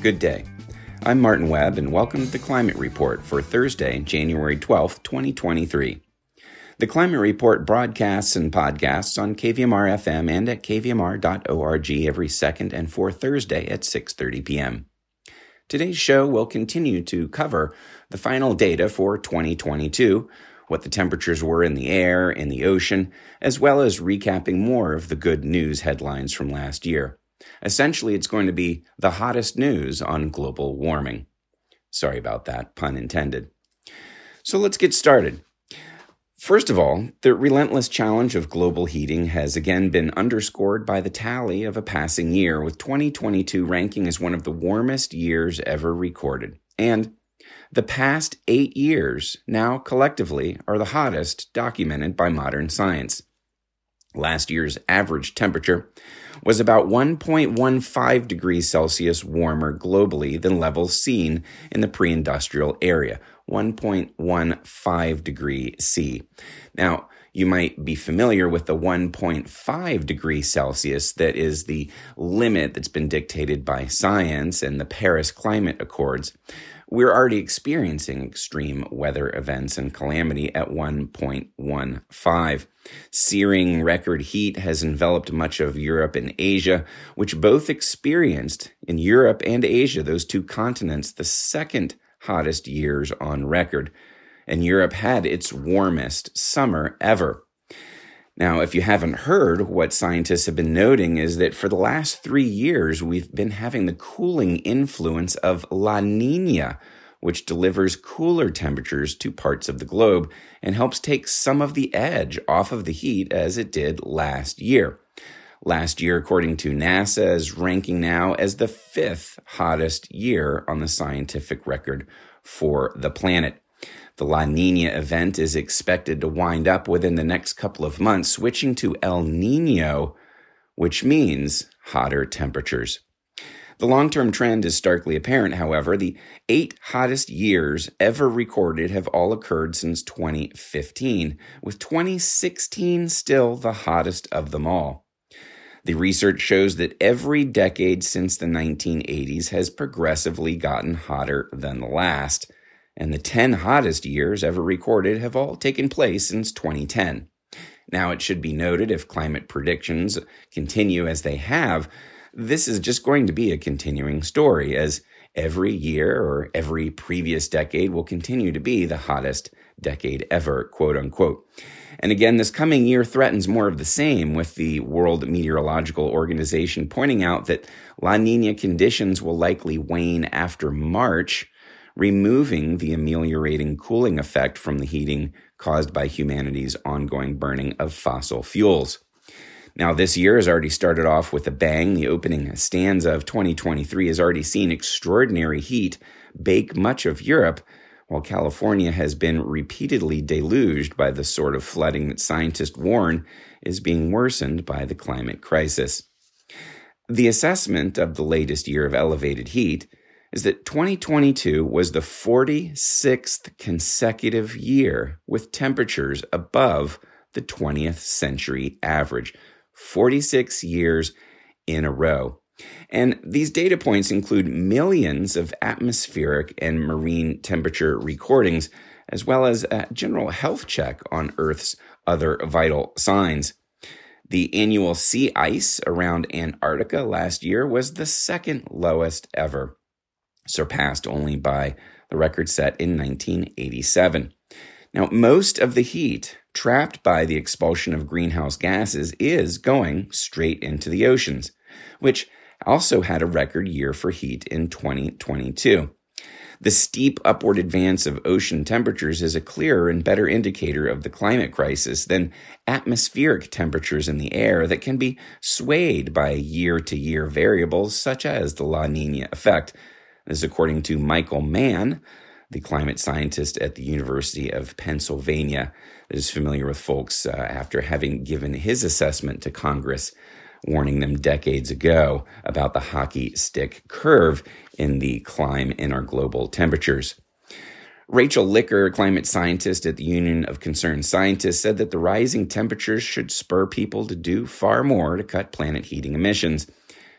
Good day. I'm Martin Webb, and welcome to the Climate Report for Thursday, January 12th, 2023. The Climate Report broadcasts and podcasts on KVMR FM and at kvmr.org every second and fourth Thursday at 6:30 p.m. Today's show will continue to cover the final data for 2022, what the temperatures were in the air, in the ocean, as well as recapping more of the good news headlines from last year. Essentially, it's going to be the hottest news on global warming. Sorry about that, pun intended. So let's get started. First of all, the relentless challenge of global heating has again been underscored by the tally of a passing year, with 2022 ranking as one of the warmest years ever recorded. And the past eight years now collectively are the hottest documented by modern science. Last year's average temperature was about 1.15 degrees Celsius warmer globally than levels seen in the pre industrial area, 1.15 degree C. Now, you might be familiar with the 1.5 degrees Celsius that is the limit that's been dictated by science and the Paris Climate Accords. We're already experiencing extreme weather events and calamity at 1.15. Searing record heat has enveloped much of Europe and Asia, which both experienced in Europe and Asia, those two continents, the second hottest years on record. And Europe had its warmest summer ever. Now, if you haven't heard, what scientists have been noting is that for the last three years, we've been having the cooling influence of La Nina, which delivers cooler temperatures to parts of the globe and helps take some of the edge off of the heat as it did last year. Last year, according to NASA, is ranking now as the fifth hottest year on the scientific record for the planet. The La Nina event is expected to wind up within the next couple of months, switching to El Nino, which means hotter temperatures. The long term trend is starkly apparent, however. The eight hottest years ever recorded have all occurred since 2015, with 2016 still the hottest of them all. The research shows that every decade since the 1980s has progressively gotten hotter than the last and the 10 hottest years ever recorded have all taken place since 2010. Now, it should be noted if climate predictions continue as they have, this is just going to be a continuing story, as every year or every previous decade will continue to be the hottest decade ever, quote unquote. And again, this coming year threatens more of the same, with the World Meteorological Organization pointing out that La Nina conditions will likely wane after March removing the ameliorating cooling effect from the heating caused by humanity's ongoing burning of fossil fuels. Now, this year has already started off with a bang. The opening stanza of 2023 has already seen extraordinary heat bake much of Europe, while California has been repeatedly deluged by the sort of flooding that scientists warn is being worsened by the climate crisis. The assessment of the latest year of elevated heat is that 2022 was the 46th consecutive year with temperatures above the 20th century average. 46 years in a row. And these data points include millions of atmospheric and marine temperature recordings, as well as a general health check on Earth's other vital signs. The annual sea ice around Antarctica last year was the second lowest ever surpassed only by the record set in 1987. Now, most of the heat trapped by the expulsion of greenhouse gases is going straight into the oceans, which also had a record year for heat in 2022. The steep upward advance of ocean temperatures is a clearer and better indicator of the climate crisis than atmospheric temperatures in the air that can be swayed by year to year variables such as the La Nina effect, this is according to Michael Mann, the climate scientist at the University of Pennsylvania, that is familiar with folks uh, after having given his assessment to Congress, warning them decades ago about the hockey stick curve in the climb in our global temperatures. Rachel Licker, climate scientist at the Union of Concerned Scientists, said that the rising temperatures should spur people to do far more to cut planet heating emissions.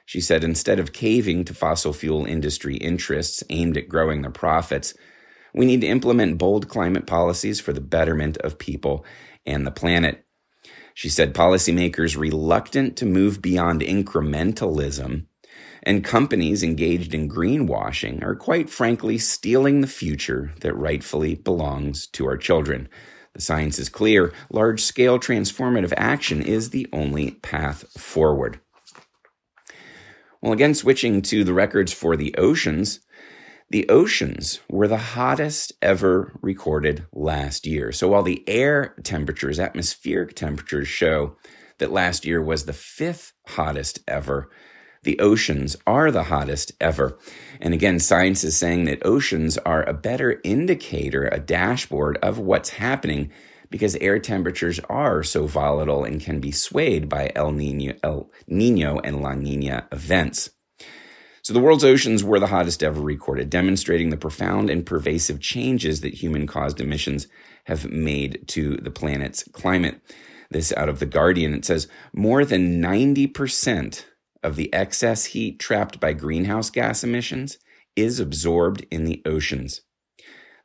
She said instead of caving to fossil fuel industry interests aimed at growing their profits, we need to implement bold climate policies for the betterment of people and the planet. She said policymakers reluctant to move beyond incrementalism and companies engaged in greenwashing are quite frankly stealing the future that rightfully belongs to our children. The science is clear large scale transformative action is the only path forward. Well, again, switching to the records for the oceans, the oceans were the hottest ever recorded last year. So while the air temperatures, atmospheric temperatures show that last year was the fifth hottest ever, the oceans are the hottest ever. And again, science is saying that oceans are a better indicator, a dashboard of what's happening because air temperatures are so volatile and can be swayed by El Nino, El Nino and La Nina events. So the world's oceans were the hottest ever recorded, demonstrating the profound and pervasive changes that human caused emissions have made to the planet's climate. This out of The Guardian. It says more than 90% of the excess heat trapped by greenhouse gas emissions is absorbed in the oceans.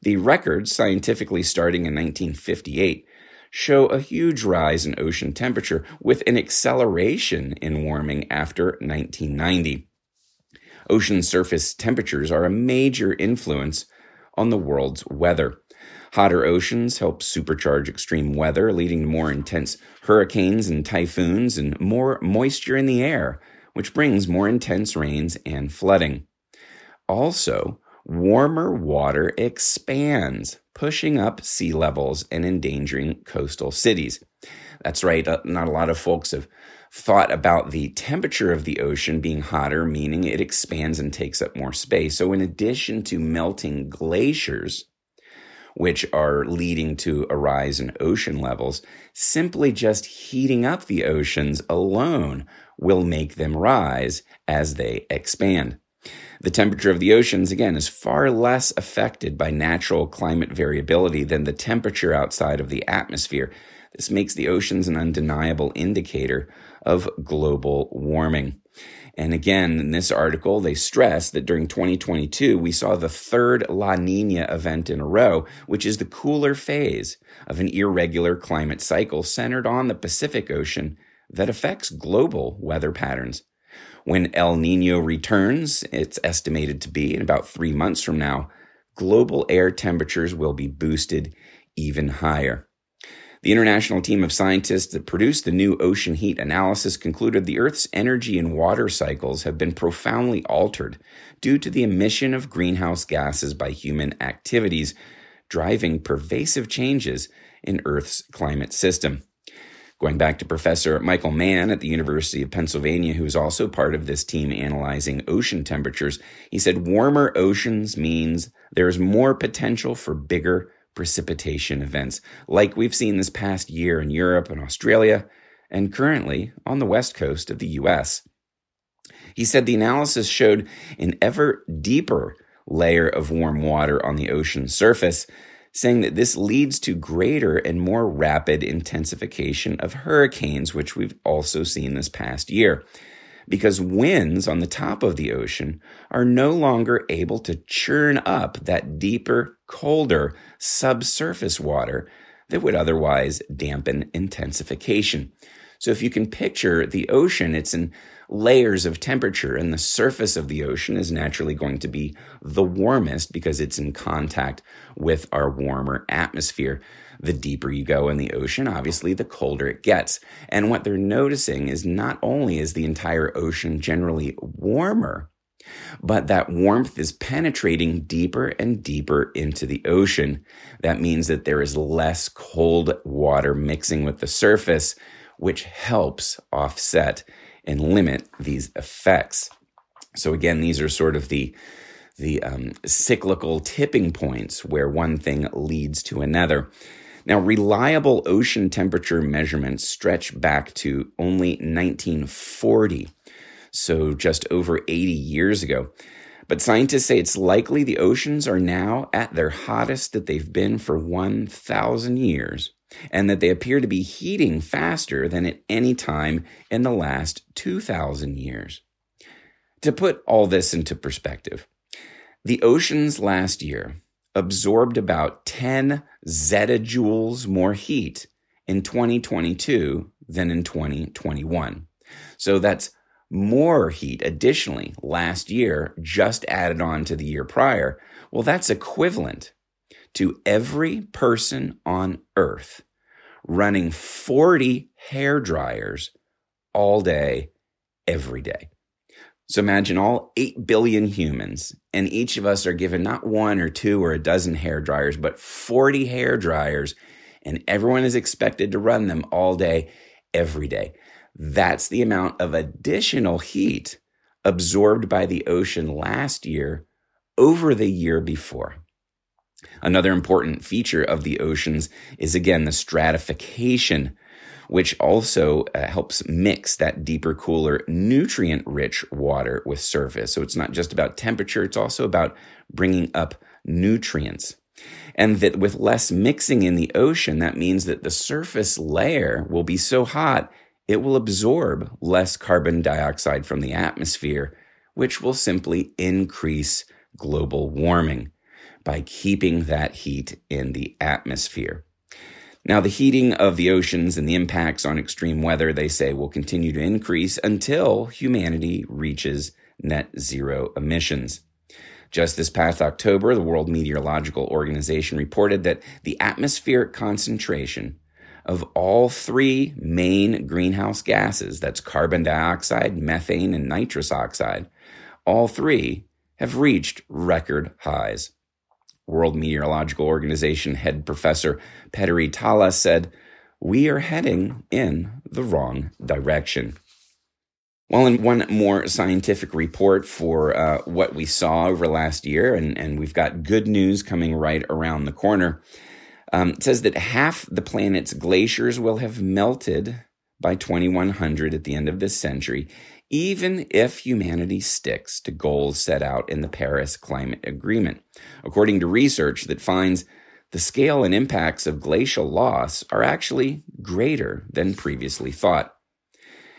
The records, scientifically starting in 1958, show a huge rise in ocean temperature with an acceleration in warming after 1990. Ocean surface temperatures are a major influence on the world's weather. Hotter oceans help supercharge extreme weather, leading to more intense hurricanes and typhoons and more moisture in the air, which brings more intense rains and flooding. Also, warmer water expands, pushing up sea levels and endangering coastal cities. That's right, uh, not a lot of folks have thought about the temperature of the ocean being hotter, meaning it expands and takes up more space. So, in addition to melting glaciers, which are leading to a rise in ocean levels, simply just heating up the oceans alone will make them rise as they expand. The temperature of the oceans, again, is far less affected by natural climate variability than the temperature outside of the atmosphere. This makes the oceans an undeniable indicator of global warming. And again, in this article, they stress that during 2022, we saw the third La Nina event in a row, which is the cooler phase of an irregular climate cycle centered on the Pacific Ocean that affects global weather patterns. When El Nino returns, it's estimated to be in about three months from now, global air temperatures will be boosted even higher. The international team of scientists that produced the new ocean heat analysis concluded the Earth's energy and water cycles have been profoundly altered due to the emission of greenhouse gases by human activities, driving pervasive changes in Earth's climate system. Going back to Professor Michael Mann at the University of Pennsylvania, who is also part of this team analyzing ocean temperatures, he said warmer oceans means there's more potential for bigger precipitation events like we've seen this past year in Europe and Australia, and currently on the west coast of the US. He said the analysis showed an ever deeper layer of warm water on the ocean surface, saying that this leads to greater and more rapid intensification of hurricanes, which we've also seen this past year because winds on the top of the ocean are no longer able to churn up that deeper, colder subsurface water that would otherwise dampen intensification. So if you can picture the ocean, it's in layers of temperature, and the surface of the ocean is naturally going to be the warmest because it's in contact with our warmer atmosphere. The deeper you go in the ocean, obviously, the colder it gets. And what they're noticing is not only is the entire ocean generally warmer, but that warmth is penetrating deeper and deeper into the ocean. That means that there is less cold water mixing with the surface, which helps offset and limit these effects. So again, these are sort of the the um, cyclical tipping points where one thing leads to another. Now, reliable ocean temperature measurements stretch back to only 1940, so just over 80 years ago. But scientists say it's likely the oceans are now at their hottest that they've been for 1,000 years, and that they appear to be heating faster than at any time in the last 2,000 years. To put all this into perspective, the oceans last year absorbed about 10 zettajoules more heat in 2022 than in 2021. So that's more heat additionally last year, just added on to the year prior. Well, that's equivalent to every person on earth running 40 hair dryers all day, every day. So imagine all 8 billion humans, and each of us are given not one or two or a dozen hair dryers, but 40 hair dryers, and everyone is expected to run them all day, every day. That's the amount of additional heat absorbed by the ocean last year over the year before. Another important feature of the oceans is again the stratification which also uh, helps mix that deeper, cooler, nutrient rich water with surface. So it's not just about temperature, it's also about bringing up nutrients. And that with less mixing in the ocean, that means that the surface layer will be so hot, it will absorb less carbon dioxide from the atmosphere, which will simply increase global warming by keeping that heat in the atmosphere. Now, the heating of the oceans and the impacts on extreme weather, they say, will continue to increase until humanity reaches net zero emissions. Just this past October, the World Meteorological Organization reported that the atmospheric concentration of all three main greenhouse gases that's carbon dioxide, methane, and nitrous oxide all three have reached record highs. World Meteorological Organization head professor Petteri Taalas said, We are heading in the wrong direction. Well, in one more scientific report for uh, what we saw over last year, and, and we've got good news coming right around the corner, um, it says that half the planet's glaciers will have melted by 2100 at the end of this century, even if humanity sticks to goals set out in the Paris Climate Agreement. According to research that finds the scale and impacts of glacial loss are actually greater than previously thought.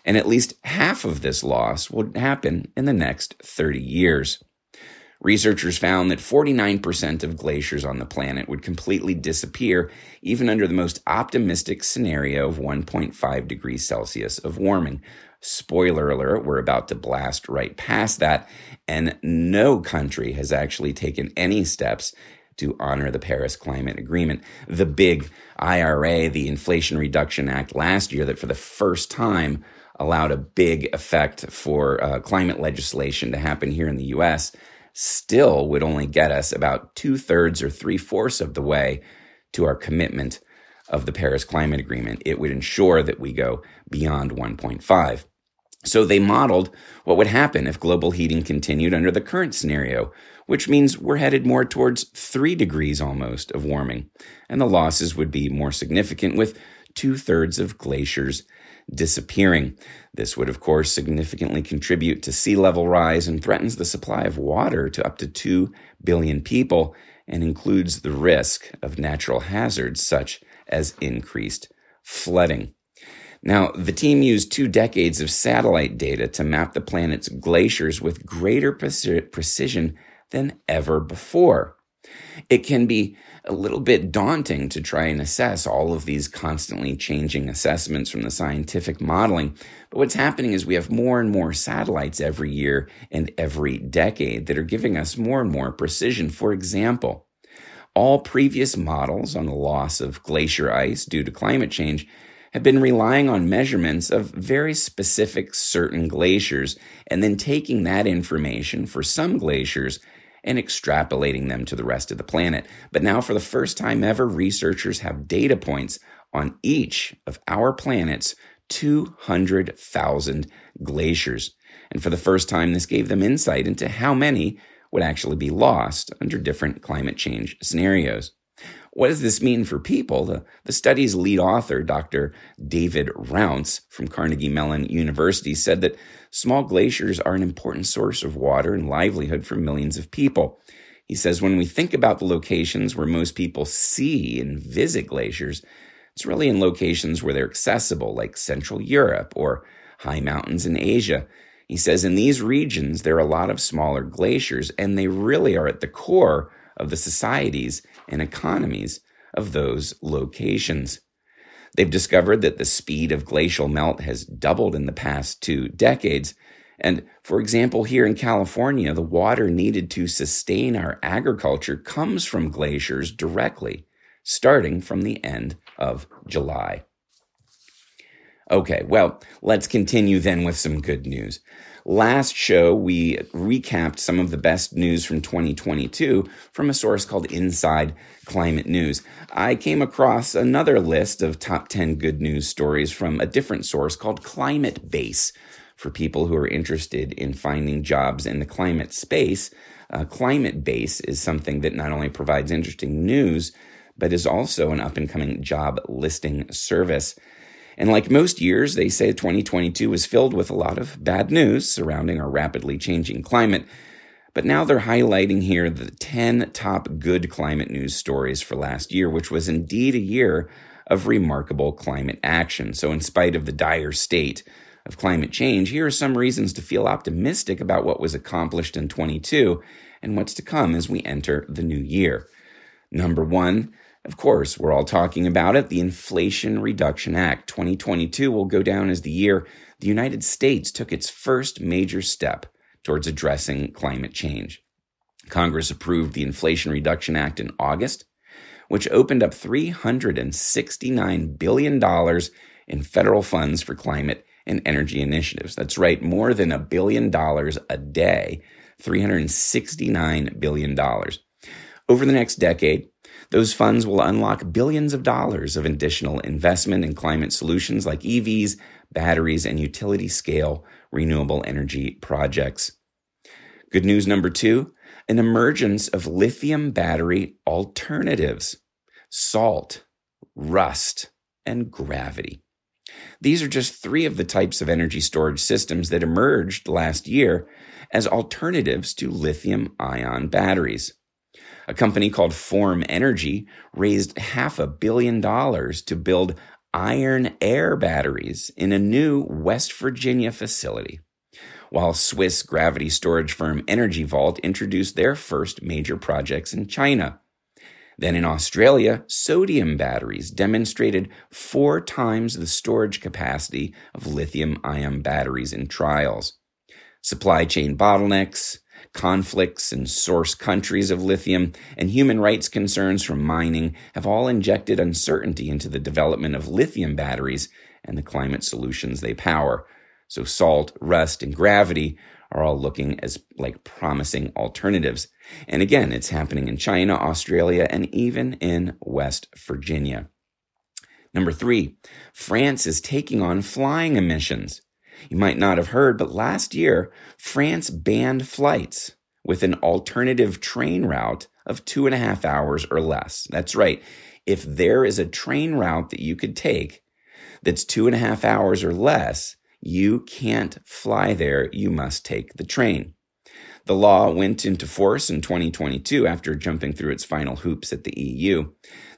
And at least half of this loss will happen in the next 30 years. Researchers found that 49% of glaciers on the planet would completely disappear, even under the most optimistic scenario of 1.5 degrees Celsius of warming. Spoiler alert, we're about to blast right past that. And no country has actually taken any steps to honor the Paris Climate Agreement. The big IRA, the Inflation Reduction Act last year, that for the first time allowed a big effect for uh, climate legislation to happen here in the US, still would only get us about two thirds or three fourths of the way to our commitment of the Paris Climate Agreement. It would ensure that we go beyond 1.5. So they modeled what would happen if global heating continued under the current scenario, which means we're headed more towards three degrees almost of warming, and the losses would be more significant with two thirds of glaciers disappearing. This would, of course, significantly contribute to sea level rise and threatens the supply of water to up to 2 billion people and includes the risk of natural hazards such as increased flooding. Now, the team used two decades of satellite data to map the planet's glaciers with greater precision than ever before. It can be a little bit daunting to try and assess all of these constantly changing assessments from the scientific modeling. But what's happening is we have more and more satellites every year and every decade that are giving us more and more precision. For example, all previous models on the loss of glacier ice due to climate change have been relying on measurements of very specific certain glaciers and then taking that information for some glaciers and extrapolating them to the rest of the planet. But now, for the first time ever, researchers have data points on each of our planet's 200,000 glaciers. And for the first time, this gave them insight into how many would actually be lost under different climate change scenarios. What does this mean for people? The, the study's lead author, Dr. David Rounce from Carnegie Mellon University, said that small glaciers are an important source of water and livelihood for millions of people. He says when we think about the locations where most people see and visit glaciers, it's really in locations where they're accessible, like Central Europe or high mountains in Asia. He says in these regions, there are a lot of smaller glaciers, and they really are at the core of the societies and economies of those locations. They've discovered that the speed of glacial melt has doubled in the past two decades. And for example, here in California, the water needed to sustain our agriculture comes from glaciers directly, starting from the end of July. Okay, well, let's continue then with some good news. Last show, we recapped some of the best news from 2022 from a source called Inside Climate News. I came across another list of top 10 good news stories from a different source called Climate Base for people who are interested in finding jobs in the climate space. Uh, climate Base is something that not only provides interesting news, but is also an up and coming job listing service. And like most years, they say 2022 was filled with a lot of bad news surrounding our rapidly changing climate. But now they're highlighting here the 10 top good climate news stories for last year, which was indeed a year of remarkable climate action. So, in spite of the dire state of climate change, here are some reasons to feel optimistic about what was accomplished in 22 and what's to come as we enter the new year. Number one, of course, we're all talking about it. The Inflation Reduction Act 2022 will go down as the year the United States took its first major step towards addressing climate change. Congress approved the Inflation Reduction Act in August, which opened up $369 billion in federal funds for climate and energy initiatives. That's right, more than a billion dollars a day, $369 billion. Over the next decade, those funds will unlock billions of dollars of additional investment in climate solutions like EVs, batteries, and utility scale renewable energy projects. Good news number two an emergence of lithium battery alternatives, salt, rust, and gravity. These are just three of the types of energy storage systems that emerged last year as alternatives to lithium ion batteries. A company called Form Energy raised half a billion dollars to build iron air batteries in a new West Virginia facility, while Swiss gravity storage firm Energy Vault introduced their first major projects in China. Then in Australia, sodium batteries demonstrated four times the storage capacity of lithium ion batteries in trials. Supply chain bottlenecks, conflicts and source countries of lithium, and human rights concerns from mining have all injected uncertainty into the development of lithium batteries and the climate solutions they power. So salt, rust, and gravity are all looking as like promising alternatives. And again, it's happening in China, Australia, and even in West Virginia. Number three, France is taking on flying emissions. You might not have heard, but last year, France banned flights with an alternative train route of two and a half hours or less. That's right. If there is a train route that you could take that's two and a half hours or less, you can't fly there. You must take the train. The law went into force in 2022 after jumping through its final hoops at the EU.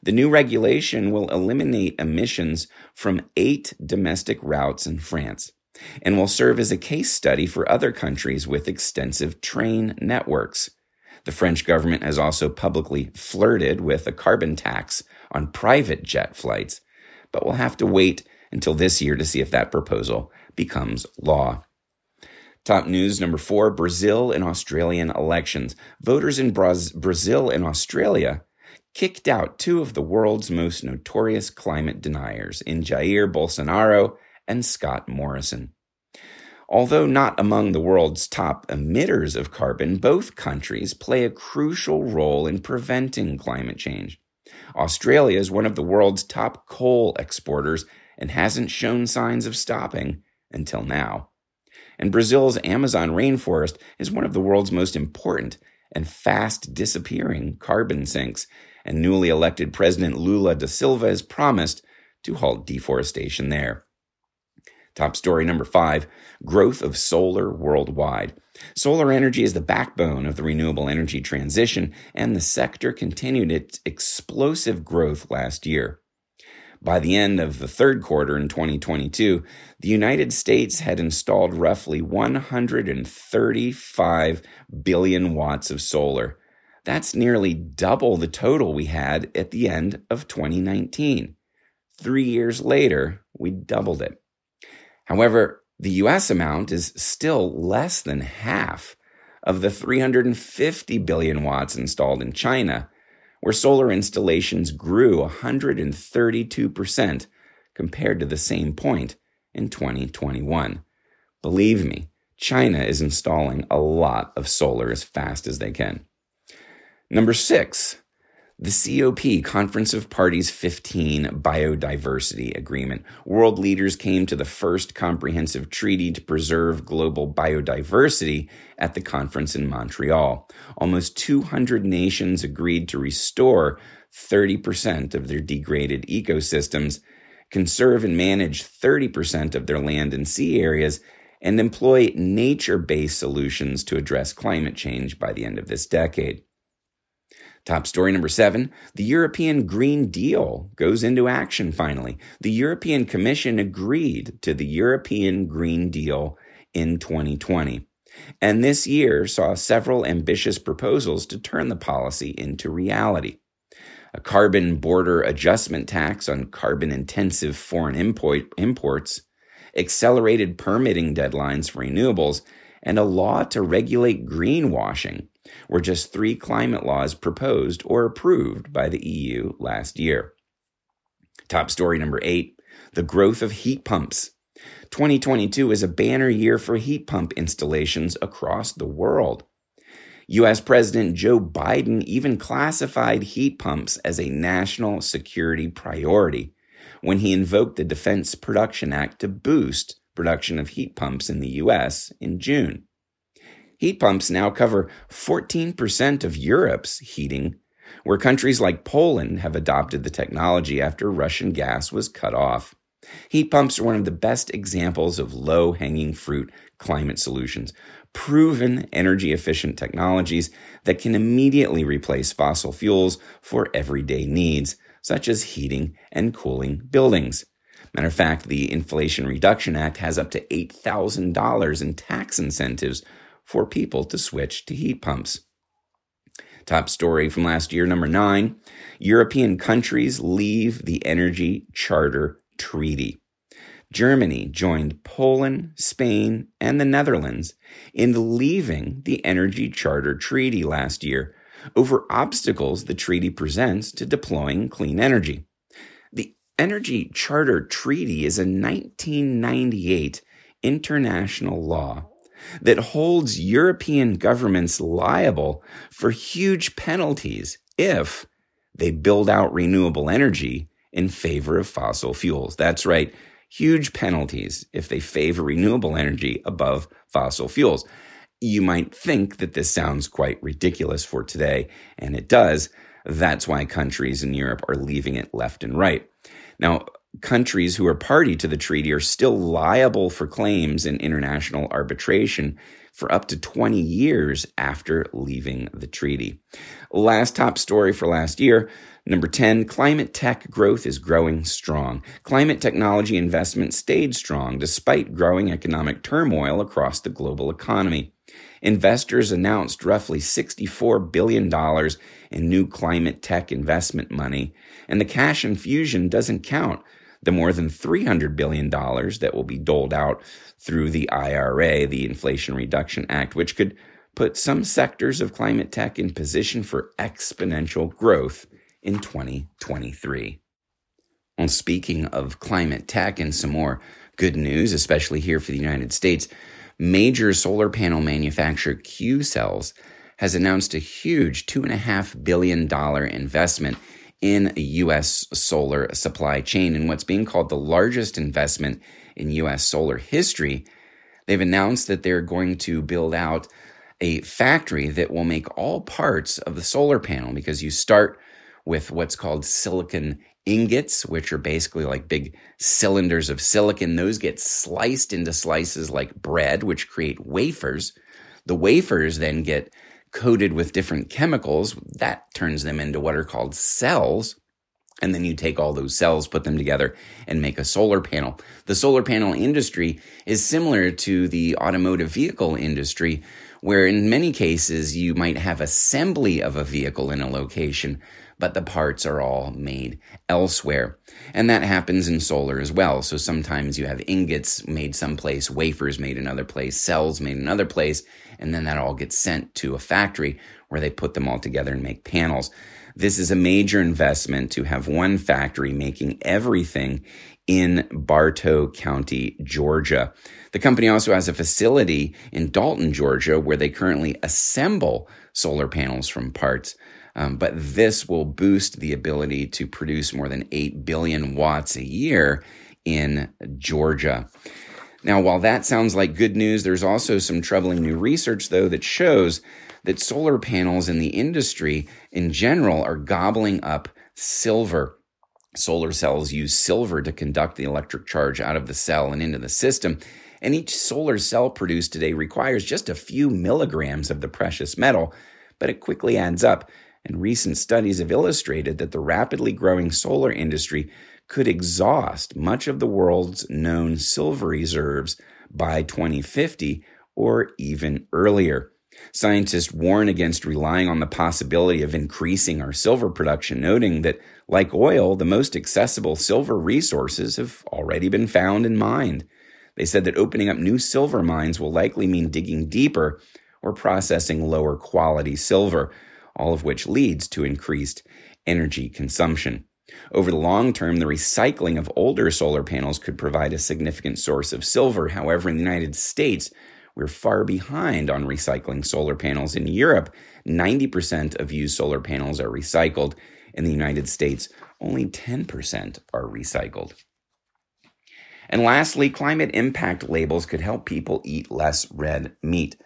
The new regulation will eliminate emissions from eight domestic routes in France and will serve as a case study for other countries with extensive train networks. The French government has also publicly flirted with a carbon tax on private jet flights, but we'll have to wait until this year to see if that proposal becomes law. Top news number four Brazil and Australian elections. Voters in Brazil and Australia kicked out two of the world's most notorious climate deniers in Jair Bolsonaro and Scott Morrison. Although not among the world's top emitters of carbon, both countries play a crucial role in preventing climate change. Australia is one of the world's top coal exporters and hasn't shown signs of stopping until now. And Brazil's Amazon rainforest is one of the world's most important and fast disappearing carbon sinks, and newly elected President Lula da Silva has promised to halt deforestation there. Top story number five growth of solar worldwide. Solar energy is the backbone of the renewable energy transition, and the sector continued its explosive growth last year. By the end of the third quarter in 2022, the United States had installed roughly 135 billion watts of solar. That's nearly double the total we had at the end of 2019. Three years later, we doubled it. However, the US amount is still less than half of the 350 billion watts installed in China, where solar installations grew 132% compared to the same point in 2021. Believe me, China is installing a lot of solar as fast as they can. Number six, the COP, Conference of Parties 15 Biodiversity Agreement. World leaders came to the first comprehensive treaty to preserve global biodiversity at the conference in Montreal. Almost 200 nations agreed to restore 30% of their degraded ecosystems, conserve and manage 30% of their land and sea areas, and employ nature based solutions to address climate change by the end of this decade. Top story number seven the European Green Deal goes into action finally. The European Commission agreed to the European Green Deal in 2020. And this year saw several ambitious proposals to turn the policy into reality. A carbon border adjustment tax on carbon intensive foreign import, imports, accelerated permitting deadlines for renewables, and a law to regulate greenwashing were just three climate laws proposed or approved by the EU last year. Top story number eight the growth of heat pumps. 2022 is a banner year for heat pump installations across the world. US President Joe Biden even classified heat pumps as a national security priority when he invoked the Defense Production Act to boost production of heat pumps in the US in June. Heat pumps now cover 14% of Europe's heating, where countries like Poland have adopted the technology after Russian gas was cut off. Heat pumps are one of the best examples of low hanging fruit climate solutions, proven energy efficient technologies that can immediately replace fossil fuels for everyday needs, such as heating and cooling buildings. Matter of fact, the Inflation Reduction Act has up to $8,000 in tax incentives for people to switch to heat pumps. Top story from last year, number nine European countries leave the Energy Charter Treaty. Germany joined Poland, Spain, and the Netherlands in leaving the Energy Charter Treaty last year over obstacles the treaty presents to deploying clean energy. The Energy Charter Treaty is a 1998 international law that holds European governments liable for huge penalties if they build out renewable energy in favor of fossil fuels. That's right, huge penalties if they favor renewable energy above fossil fuels. You might think that this sounds quite ridiculous for today, and it does. That's why countries in Europe are leaving it left and right. Now, countries who are party to the treaty are still liable for claims in international arbitration for up to 20 years after leaving the treaty. Last top story for last year. Number 10, climate tech growth is growing strong. Climate technology investment stayed strong despite growing economic turmoil across the global economy. Investors announced roughly $64 billion in new climate tech investment money, and the cash infusion doesn't count the more than $300 billion that will be doled out through the IRA, the Inflation Reduction Act, which could put some sectors of climate tech in position for exponential growth in 2023. Well, speaking of climate tech and some more good news, especially here for the United States, major solar panel manufacturer Q Cells has announced a huge $2.5 billion investment in a U.S. solar supply chain in what's being called the largest investment in U.S. solar history. They've announced that they're going to build out a factory that will make all parts of the solar panel because you start with what's called silicon ingots, which are basically like big cylinders of silicon. Those get sliced into slices like bread, which create wafers. The wafers then get coated with different chemicals. That turns them into what are called cells. And then you take all those cells, put them together, and make a solar panel. The solar panel industry is similar to the automotive vehicle industry, where in many cases you might have assembly of a vehicle in a location, but the parts are all made elsewhere. And that happens in solar as well. So sometimes you have ingots made someplace, wafers made another place, cells made another place, and then that all gets sent to a factory where they put them all together and make panels. This is a major investment to have one factory making everything in Bartow County, Georgia. The company also has a facility in Dalton, Georgia, where they currently assemble solar panels from parts. Um, but this will boost the ability to produce more than 8 billion watts a year in Georgia. Now, while that sounds like good news, there's also some troubling new research, though, that shows that solar panels in the industry in general are gobbling up silver. Solar cells use silver to conduct the electric charge out of the cell and into the system. And each solar cell produced today requires just a few milligrams of the precious metal, but it quickly adds up and recent studies have illustrated that the rapidly growing solar industry could exhaust much of the world's known silver reserves by 2050 or even earlier. Scientists warn against relying on the possibility of increasing our silver production, noting that, like oil, the most accessible silver resources have already been found and mined. They said that opening up new silver mines will likely mean digging deeper or processing lower quality silver, all of which leads to increased energy consumption. Over the long term, the recycling of older solar panels could provide a significant source of silver. However, in the United States, we're far behind on recycling solar panels. In Europe, 90% of used solar panels are recycled. In the United States, only 10% are recycled. And lastly, climate impact labels could help people eat less red meat.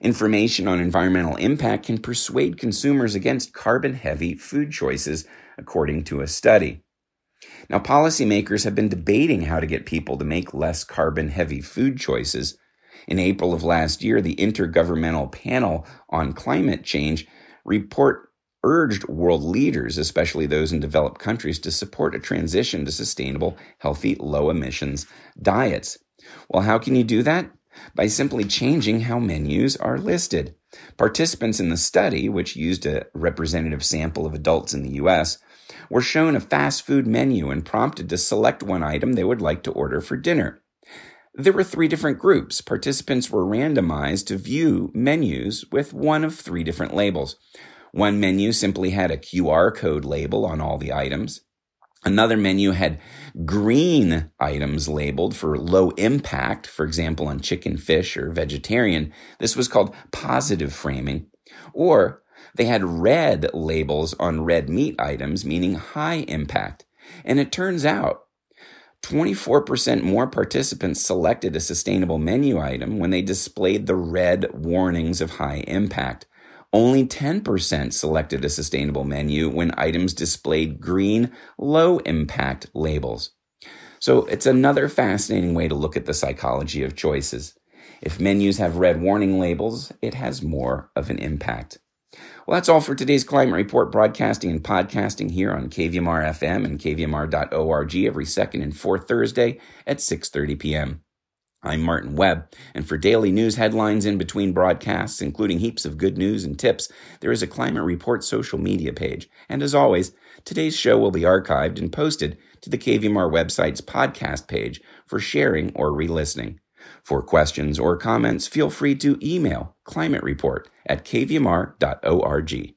Information on environmental impact can persuade consumers against carbon heavy food choices, according to a study. Now, policymakers have been debating how to get people to make less carbon heavy food choices. In April of last year, the Intergovernmental Panel on Climate Change report urged world leaders, especially those in developed countries, to support a transition to sustainable, healthy, low emissions diets. Well, how can you do that? by simply changing how menus are listed. Participants in the study, which used a representative sample of adults in the US, were shown a fast food menu and prompted to select one item they would like to order for dinner. There were three different groups. Participants were randomized to view menus with one of three different labels. One menu simply had a QR code label on all the items. Another menu had green items labeled for low impact, for example, on chicken, fish, or vegetarian. This was called positive framing. Or they had red labels on red meat items, meaning high impact. And it turns out 24% more participants selected a sustainable menu item when they displayed the red warnings of high impact. Only 10% selected a sustainable menu when items displayed green, low impact labels. So it's another fascinating way to look at the psychology of choices. If menus have red warning labels, it has more of an impact. Well, that's all for today's Climate Report broadcasting and podcasting here on KVMR FM and kvmr.org every second and fourth Thursday at 6:30 p.m. I'm Martin Webb, and for daily news headlines in between broadcasts, including heaps of good news and tips, there is a Climate Report social media page. And as always, today's show will be archived and posted to the KVMR website's podcast page for sharing or re-listening. For questions or comments, feel free to email Climate Report at kvmr.org.